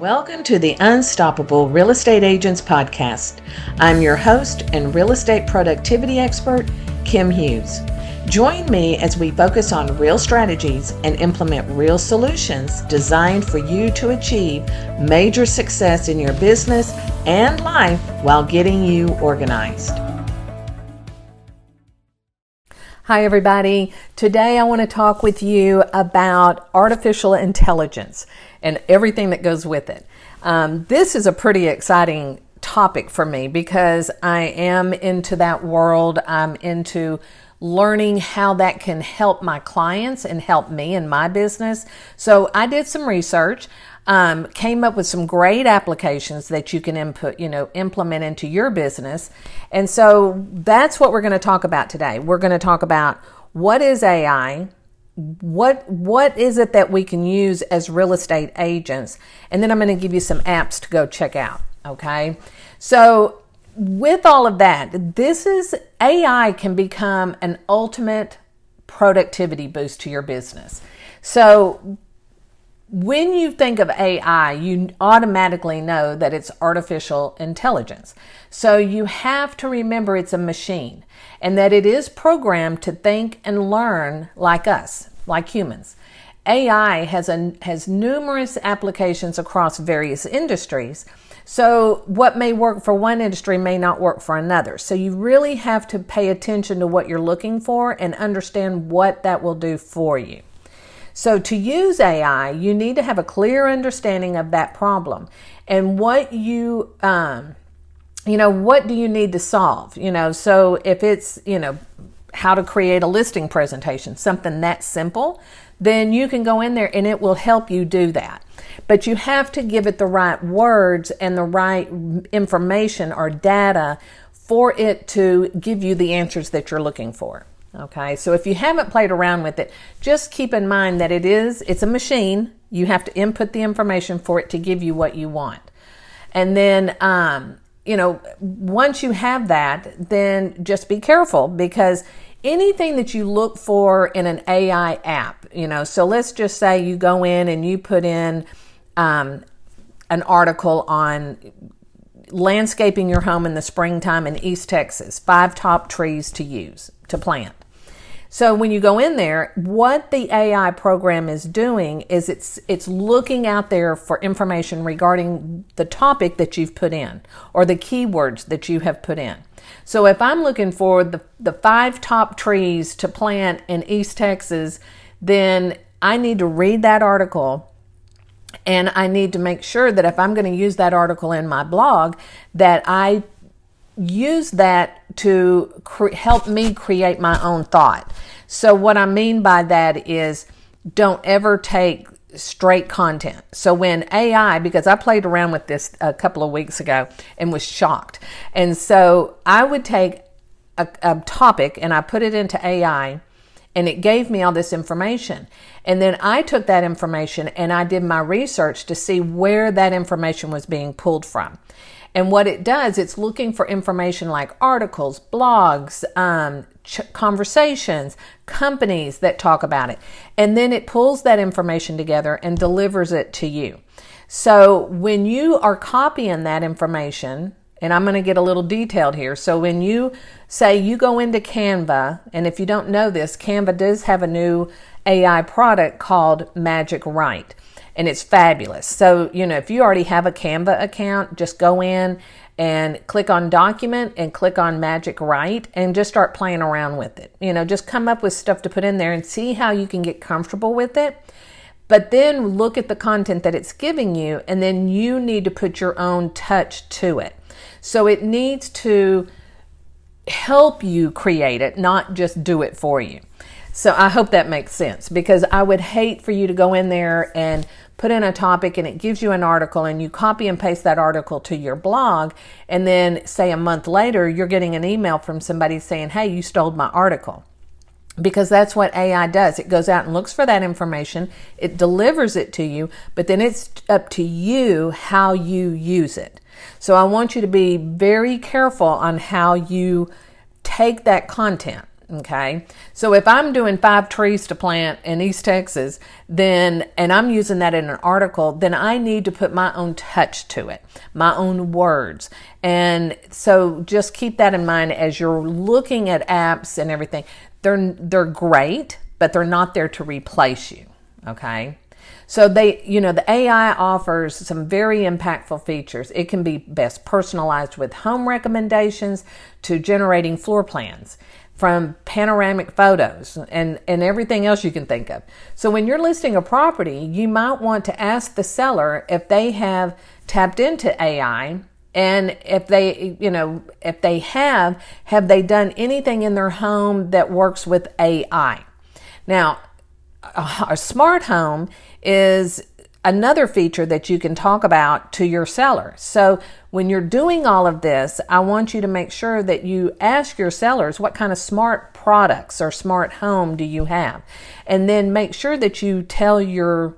Welcome to the Unstoppable Real Estate Agents Podcast. I'm your host and real estate productivity expert, Kim Hughes. Join me as we focus on real strategies and implement real solutions designed for you to achieve major success in your business and life while getting you organized. Hi, everybody. Today I want to talk with you about artificial intelligence and everything that goes with it. Um, this is a pretty exciting topic for me because I am into that world. I'm into learning how that can help my clients and help me in my business. So I did some research. Um, came up with some great applications that you can input, you know, implement into your business. And so that's what we're going to talk about today. We're going to talk about what is AI, what what is it that we can use as real estate agents? And then i'm going to give you some apps to go check out okay? So with all of that this is ai can become an ultimate productivity boost to your business. So when you think of AI, you automatically know that it's artificial intelligence. So you have to remember it's a machine and that it is programmed to think and learn like us, like humans. AI has, a, has numerous applications across various industries. So, what may work for one industry may not work for another. So, you really have to pay attention to what you're looking for and understand what that will do for you. So, to use AI, you need to have a clear understanding of that problem and what you, um, you know, what do you need to solve? You know, so if it's, you know, how to create a listing presentation, something that simple, then you can go in there and it will help you do that. But you have to give it the right words and the right information or data for it to give you the answers that you're looking for. Okay, so if you haven't played around with it, just keep in mind that it is, it's a machine. You have to input the information for it to give you what you want. And then, um, you know, once you have that, then just be careful because anything that you look for in an AI app, you know, so let's just say you go in and you put in um, an article on landscaping your home in the springtime in East Texas, five top trees to use, to plant. So when you go in there, what the AI program is doing is it's it's looking out there for information regarding the topic that you've put in or the keywords that you have put in. So if I'm looking for the the five top trees to plant in East Texas, then I need to read that article and I need to make sure that if I'm going to use that article in my blog that I use that to cre- help me create my own thought. So, what I mean by that is don't ever take straight content. So, when AI, because I played around with this a couple of weeks ago and was shocked. And so, I would take a, a topic and I put it into AI and it gave me all this information. And then I took that information and I did my research to see where that information was being pulled from. And what it does, it's looking for information like articles, blogs, um, ch- conversations, companies that talk about it. And then it pulls that information together and delivers it to you. So when you are copying that information, and I'm going to get a little detailed here. So when you say you go into Canva, and if you don't know this, Canva does have a new AI product called Magic Write and it's fabulous. So, you know, if you already have a Canva account, just go in and click on document and click on magic write and just start playing around with it. You know, just come up with stuff to put in there and see how you can get comfortable with it. But then look at the content that it's giving you and then you need to put your own touch to it. So it needs to help you create it, not just do it for you. So I hope that makes sense because I would hate for you to go in there and put in a topic and it gives you an article and you copy and paste that article to your blog and then say a month later you're getting an email from somebody saying, "Hey, you stole my article." Because that's what AI does. It goes out and looks for that information, it delivers it to you, but then it's up to you how you use it. So I want you to be very careful on how you take that content Okay. So if I'm doing five trees to plant in East Texas, then, and I'm using that in an article, then I need to put my own touch to it, my own words. And so just keep that in mind as you're looking at apps and everything. They're, they're great, but they're not there to replace you. Okay. So they, you know, the AI offers some very impactful features. It can be best personalized with home recommendations to generating floor plans from panoramic photos and, and everything else you can think of. So when you're listing a property, you might want to ask the seller if they have tapped into AI and if they, you know, if they have, have they done anything in their home that works with AI? Now, a, smart home is another feature that you can talk about to your seller. So when you're doing all of this, I want you to make sure that you ask your sellers what kind of smart products or smart home do you have? And then make sure that you tell your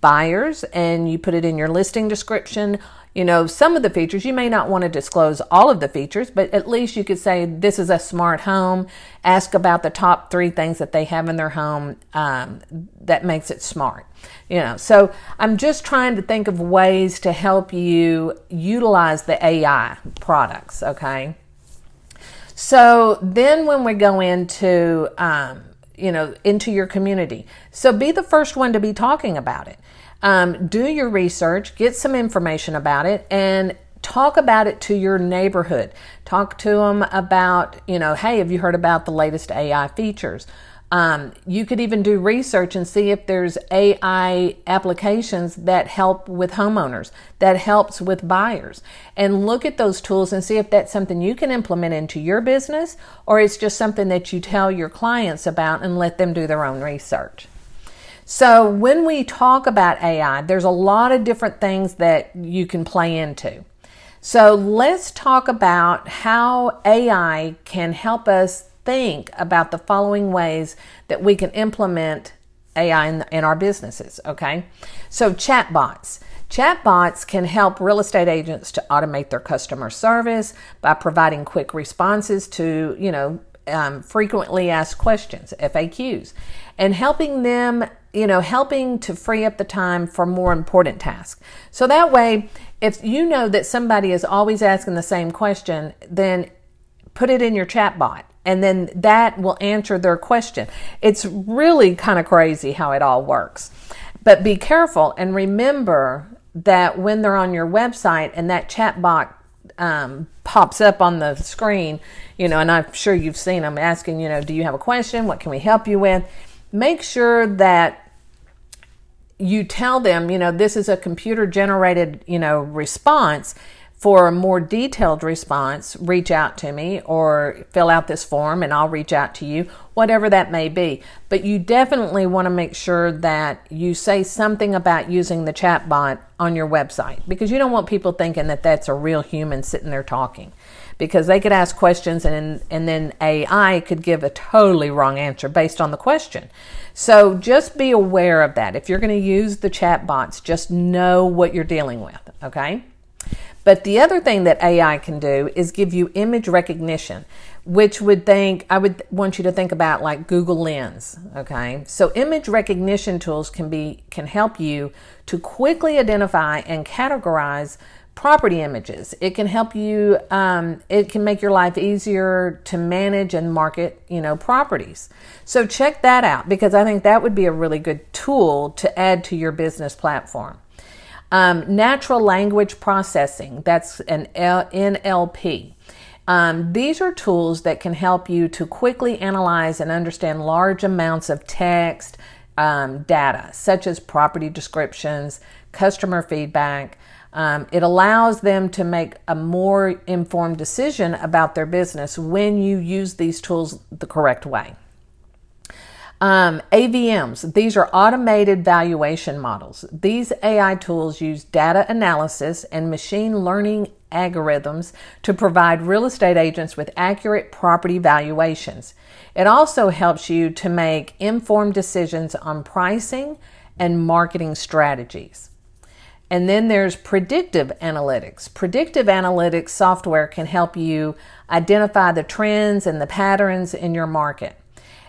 buyers and you put it in your listing description you know, some of the features, you may not want to disclose all of the features, but at least you could say this is a smart home. Ask about the top three things that they have in their home um, that makes it smart. You know, so I'm just trying to think of ways to help you utilize the AI products, okay? So then when we go into, um, you know, into your community, so be the first one to be talking about it. Um, do your research, get some information about it, and talk about it to your neighborhood. Talk to them about, you know, hey, have you heard about the latest AI features? Um, you could even do research and see if there's AI applications that help with homeowners, that helps with buyers, and look at those tools and see if that's something you can implement into your business or it's just something that you tell your clients about and let them do their own research. So, when we talk about AI, there's a lot of different things that you can play into. So, let's talk about how AI can help us think about the following ways that we can implement AI in, in our businesses, okay? So, chatbots. Chatbots can help real estate agents to automate their customer service by providing quick responses to, you know, um, frequently asked questions, FAQs, and helping them, you know, helping to free up the time for more important tasks. So that way, if you know that somebody is always asking the same question, then put it in your chat bot and then that will answer their question. It's really kind of crazy how it all works. But be careful and remember that when they're on your website and that chat bot um, pops up on the screen, you know, and I'm sure you've seen them asking, you know, do you have a question? What can we help you with? Make sure that you tell them, you know, this is a computer generated, you know, response. For a more detailed response, reach out to me or fill out this form and I'll reach out to you, whatever that may be. But you definitely want to make sure that you say something about using the chatbot on your website because you don't want people thinking that that's a real human sitting there talking because they could ask questions and and then AI could give a totally wrong answer based on the question. So just be aware of that. If you're going to use the chat bots, just know what you're dealing with, okay? But the other thing that AI can do is give you image recognition, which would think, I would want you to think about like Google Lens. Okay. So image recognition tools can be, can help you to quickly identify and categorize property images. It can help you, um, it can make your life easier to manage and market, you know, properties. So check that out because I think that would be a really good tool to add to your business platform. Um, natural language processing, that's an L- NLP. Um, these are tools that can help you to quickly analyze and understand large amounts of text um, data, such as property descriptions, customer feedback. Um, it allows them to make a more informed decision about their business when you use these tools the correct way. Um, AVMs, these are automated valuation models. These AI tools use data analysis and machine learning algorithms to provide real estate agents with accurate property valuations. It also helps you to make informed decisions on pricing and marketing strategies. And then there's predictive analytics. Predictive analytics software can help you identify the trends and the patterns in your market.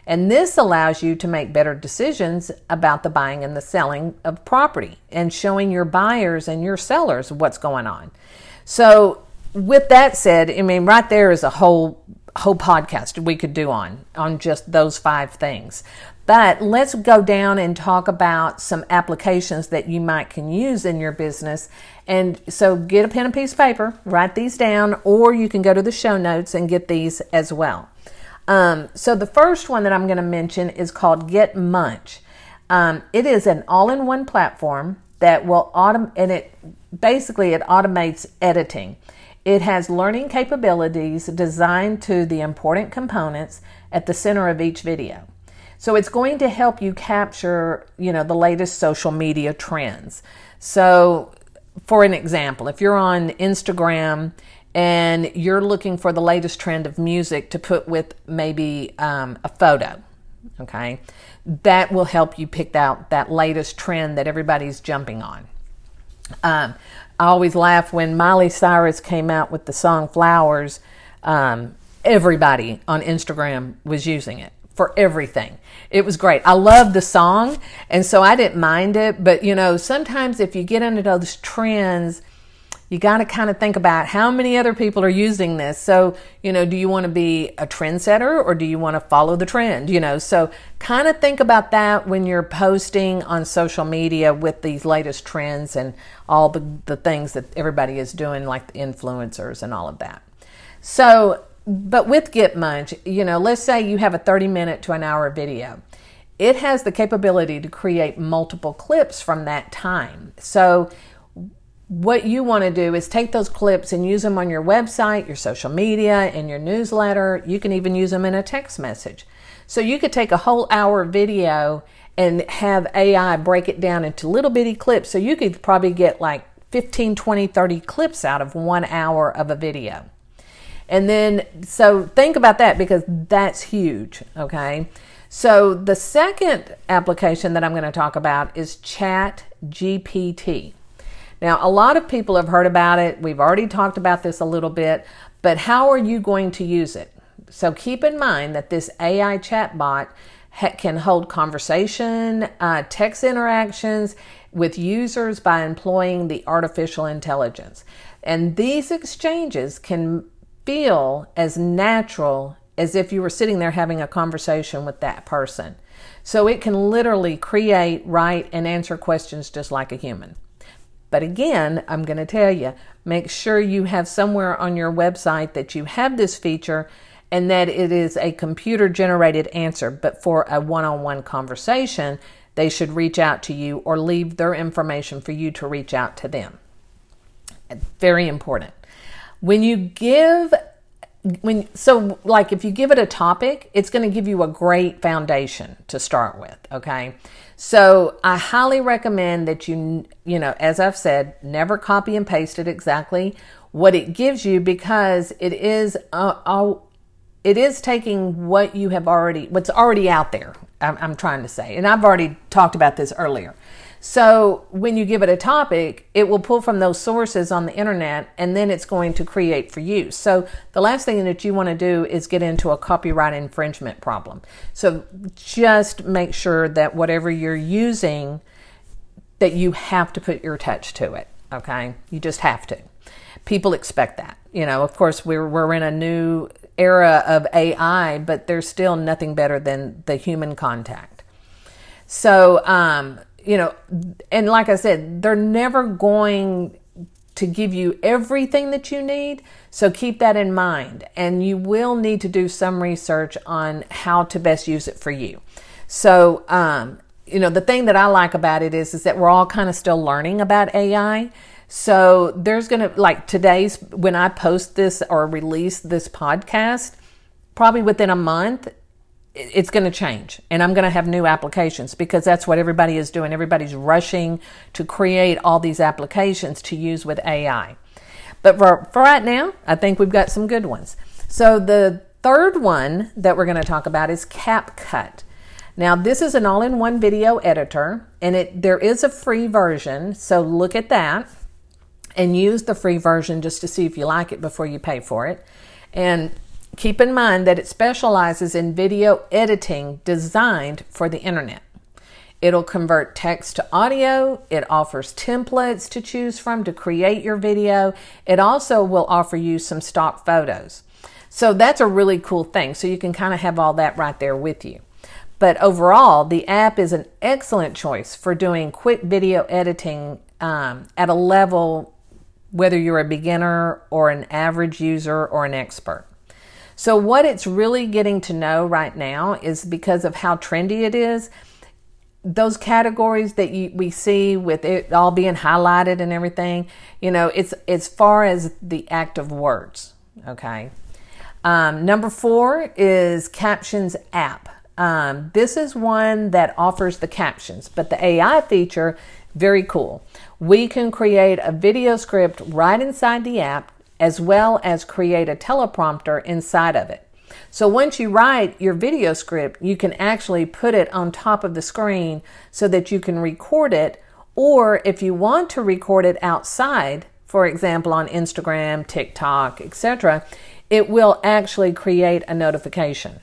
And this allows you to make better decisions about the buying and the selling of property and showing your buyers and your sellers what's going on. So, with that said, I mean, right there is a whole whole podcast we could do on on just those five things. But let's go down and talk about some applications that you might can use in your business. And so get a pen and piece of paper, write these down, or you can go to the show notes and get these as well. Um, so the first one that I'm going to mention is called Get Munch. Um, it is an all-in-one platform that will automate, and it basically it automates editing. It has learning capabilities designed to the important components at the center of each video. So it's going to help you capture, you know, the latest social media trends. So for an example, if you're on Instagram and you're looking for the latest trend of music to put with maybe um, a photo, okay, that will help you pick out that latest trend that everybody's jumping on. Um, I always laugh when Miley Cyrus came out with the song Flowers, um, everybody on Instagram was using it for everything. It was great. I loved the song, and so I didn't mind it. But you know, sometimes if you get into those trends, you got to kind of think about how many other people are using this. So, you know, do you want to be a trendsetter or do you want to follow the trend? You know, so kind of think about that when you're posting on social media with these latest trends and all the, the things that everybody is doing, like the influencers and all of that. So, but with Get Munch, you know, let's say you have a 30 minute to an hour video. It has the capability to create multiple clips from that time. So, what you want to do is take those clips and use them on your website, your social media, in your newsletter. You can even use them in a text message. So you could take a whole hour video and have AI break it down into little bitty clips. So you could probably get like 15, 20, 30 clips out of one hour of a video. And then, so think about that because that's huge, okay? So the second application that I'm going to talk about is Chat GPT. Now, a lot of people have heard about it. We've already talked about this a little bit, but how are you going to use it? So keep in mind that this AI chatbot can hold conversation, uh, text interactions with users by employing the artificial intelligence. And these exchanges can feel as natural as if you were sitting there having a conversation with that person. So it can literally create, write, and answer questions just like a human. But again, I'm going to tell you make sure you have somewhere on your website that you have this feature and that it is a computer generated answer. But for a one on one conversation, they should reach out to you or leave their information for you to reach out to them. Very important. When you give when so like if you give it a topic it's going to give you a great foundation to start with okay so i highly recommend that you you know as i've said never copy and paste it exactly. What it gives you because it is uh, it is taking what you have already what's already out there I'm, I'm trying to say. And i've already talked about this earlier so when you give it a topic, it will pull from those sources on the internet and then it's going to create for you. So the last thing that you want to do is get into a copyright infringement problem. So just make sure that whatever you're using that you have to put your touch to it, okay? You just have to. People expect that. You know, of course we're we're in a new era of AI, but there's still nothing better than the human contact. So, um, you know, and like I said, they're never going to give you everything that you need. So keep that in mind. And you will need to do some research on how to best use it for you. So, um, you know, the thing that I like about it is, is that we're all kind of still learning about AI. So there's going to, like today's, when I post this or release this podcast, probably within a month, it's going to change and I'm going to have new applications because that's what everybody is doing. Everybody's rushing to create all these applications to use with AI. But for, for right now, I think we've got some good ones. So the third one that we're going to talk about is CapCut. Now, this is an all-in-one video editor, and it there is a free version, so look at that and use the free version just to see if you like it before you pay for it. And keep in mind that it specializes in video editing designed for the internet. It'll convert text to audio. It offers templates to choose from to create your video. It also will offer you some stock photos. So that's a really cool thing. So you can kind of have all that right there with you. But overall, the app is an excellent choice for doing quick video editing um, at a level, whether you're a beginner or an average user or an expert. So, what it's really getting to know right now is because of how trendy it is those categories that you, we see with it all being highlighted and everything, you know, it's as far as the act of words. Okay. Um, number four is Captions app. Um, this is one that offers the captions, but the AI feature, very cool. We can create a video script right inside the app as well as create a teleprompter inside of it. So once you write your video script, you can actually put it on top of the screen so that you can record it. Or if you want to record it outside, for example, on Instagram, TikTok, etc., it will actually create a notification.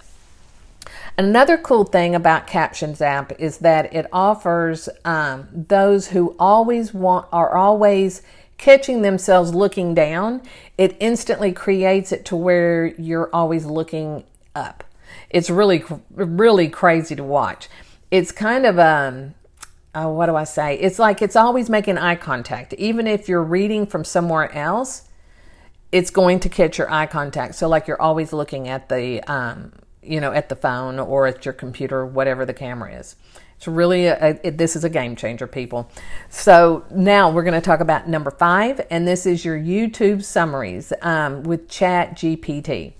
Another cool thing about Captions app is that it offers um, those who always want are always catching themselves looking down, it instantly creates it to where you're always looking up. It's really, really crazy to watch. It's kind of um, oh, what do I say? It's like it's always making eye contact, even if you're reading from somewhere else. It's going to catch your eye contact. So, like you're always looking at the, um, you know, at the phone or at your computer, whatever the camera is. It's really, a, it, this is a game changer, people. So now we're going to talk about number five, and this is your YouTube summaries um, with Chat GPT.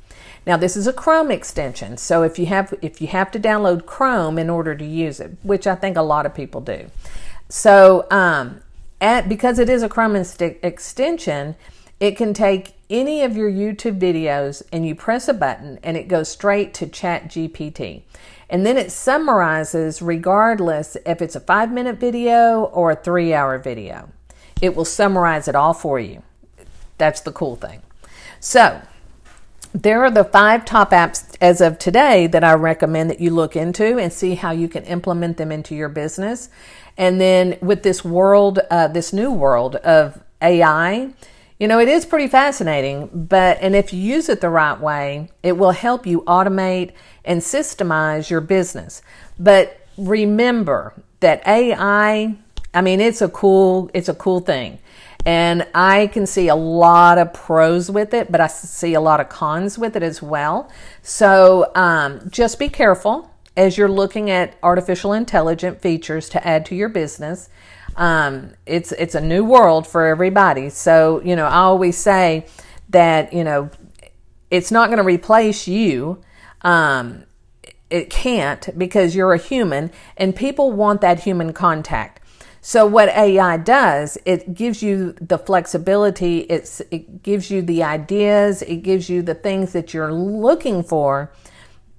Now this is a Chrome extension, so if you have if you have to download Chrome in order to use it, which I think a lot of people do, so um, at because it is a Chrome extension, it can take any of your YouTube videos and you press a button and it goes straight to Chat GPT. And then it summarizes regardless if it's a five minute video or a three hour video. It will summarize it all for you. That's the cool thing. So, there are the five top apps as of today that I recommend that you look into and see how you can implement them into your business. And then with this world, uh, this new world of AI, you know, it is pretty fascinating, but, and if you use it the right way, it will help you automate and systemize your business. But remember that AI, I mean, it's a cool, it's a cool thing. And I can see a lot of pros with it, but I see a lot of cons with it as well. So um, just be careful as you're looking at artificial intelligent features to add to your business. Um, it's it's a new world for everybody. So you know, I always say that you know it's not going to replace you. Um, it can't because you're a human, and people want that human contact. So what AI does, it gives you the flexibility. It's it gives you the ideas. It gives you the things that you're looking for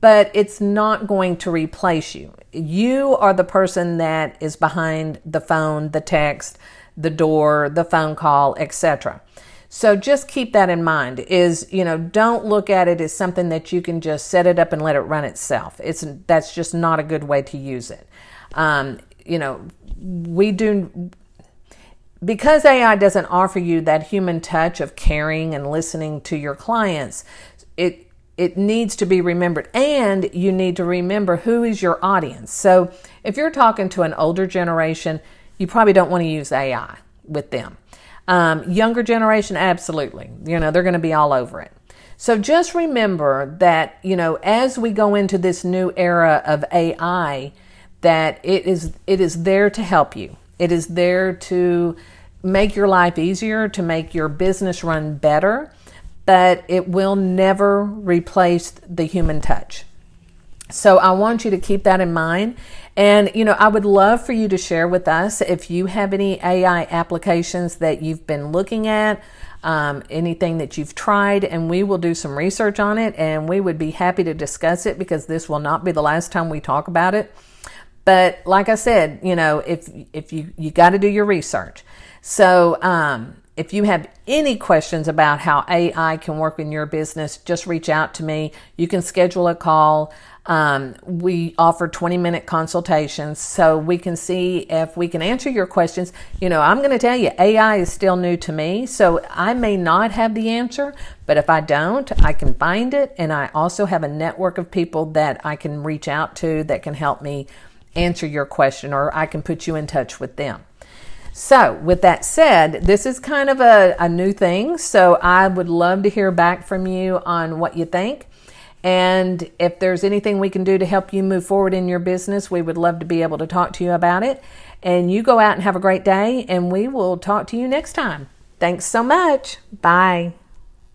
but it's not going to replace you. You are the person that is behind the phone, the text, the door, the phone call, etc. So just keep that in mind is, you know, don't look at it as something that you can just set it up and let it run itself. It's that's just not a good way to use it. Um, you know, we do because AI doesn't offer you that human touch of caring and listening to your clients, it it needs to be remembered and you need to remember who is your audience. So if you're talking to an older generation, you probably don't want to use AI with them. Um, younger generation, absolutely. You know, they're going to be all over it. So just remember that, you know, as we go into this new era of AI, that it is it is there to help you. It is there to make your life easier, to make your business run better but it will never replace the human touch. So I want you to keep that in mind. And, you know, I would love for you to share with us if you have any AI applications that you've been looking at, um, anything that you've tried, and we will do some research on it and we would be happy to discuss it because this will not be the last time we talk about it. But like I said, you know, if if you you got to do your research. So um, if you have any questions about how AI can work in your business, just reach out to me. You can schedule a call. Um, we offer 20 minute consultations so we can see if we can answer your questions. You know, I'm going to tell you, AI is still new to me, so I may not have the answer, but if I don't, I can find it. And I also have a network of people that I can reach out to that can help me answer your question, or I can put you in touch with them. So, with that said, this is kind of a, a new thing. So, I would love to hear back from you on what you think. And if there's anything we can do to help you move forward in your business, we would love to be able to talk to you about it. And you go out and have a great day, and we will talk to you next time. Thanks so much. Bye.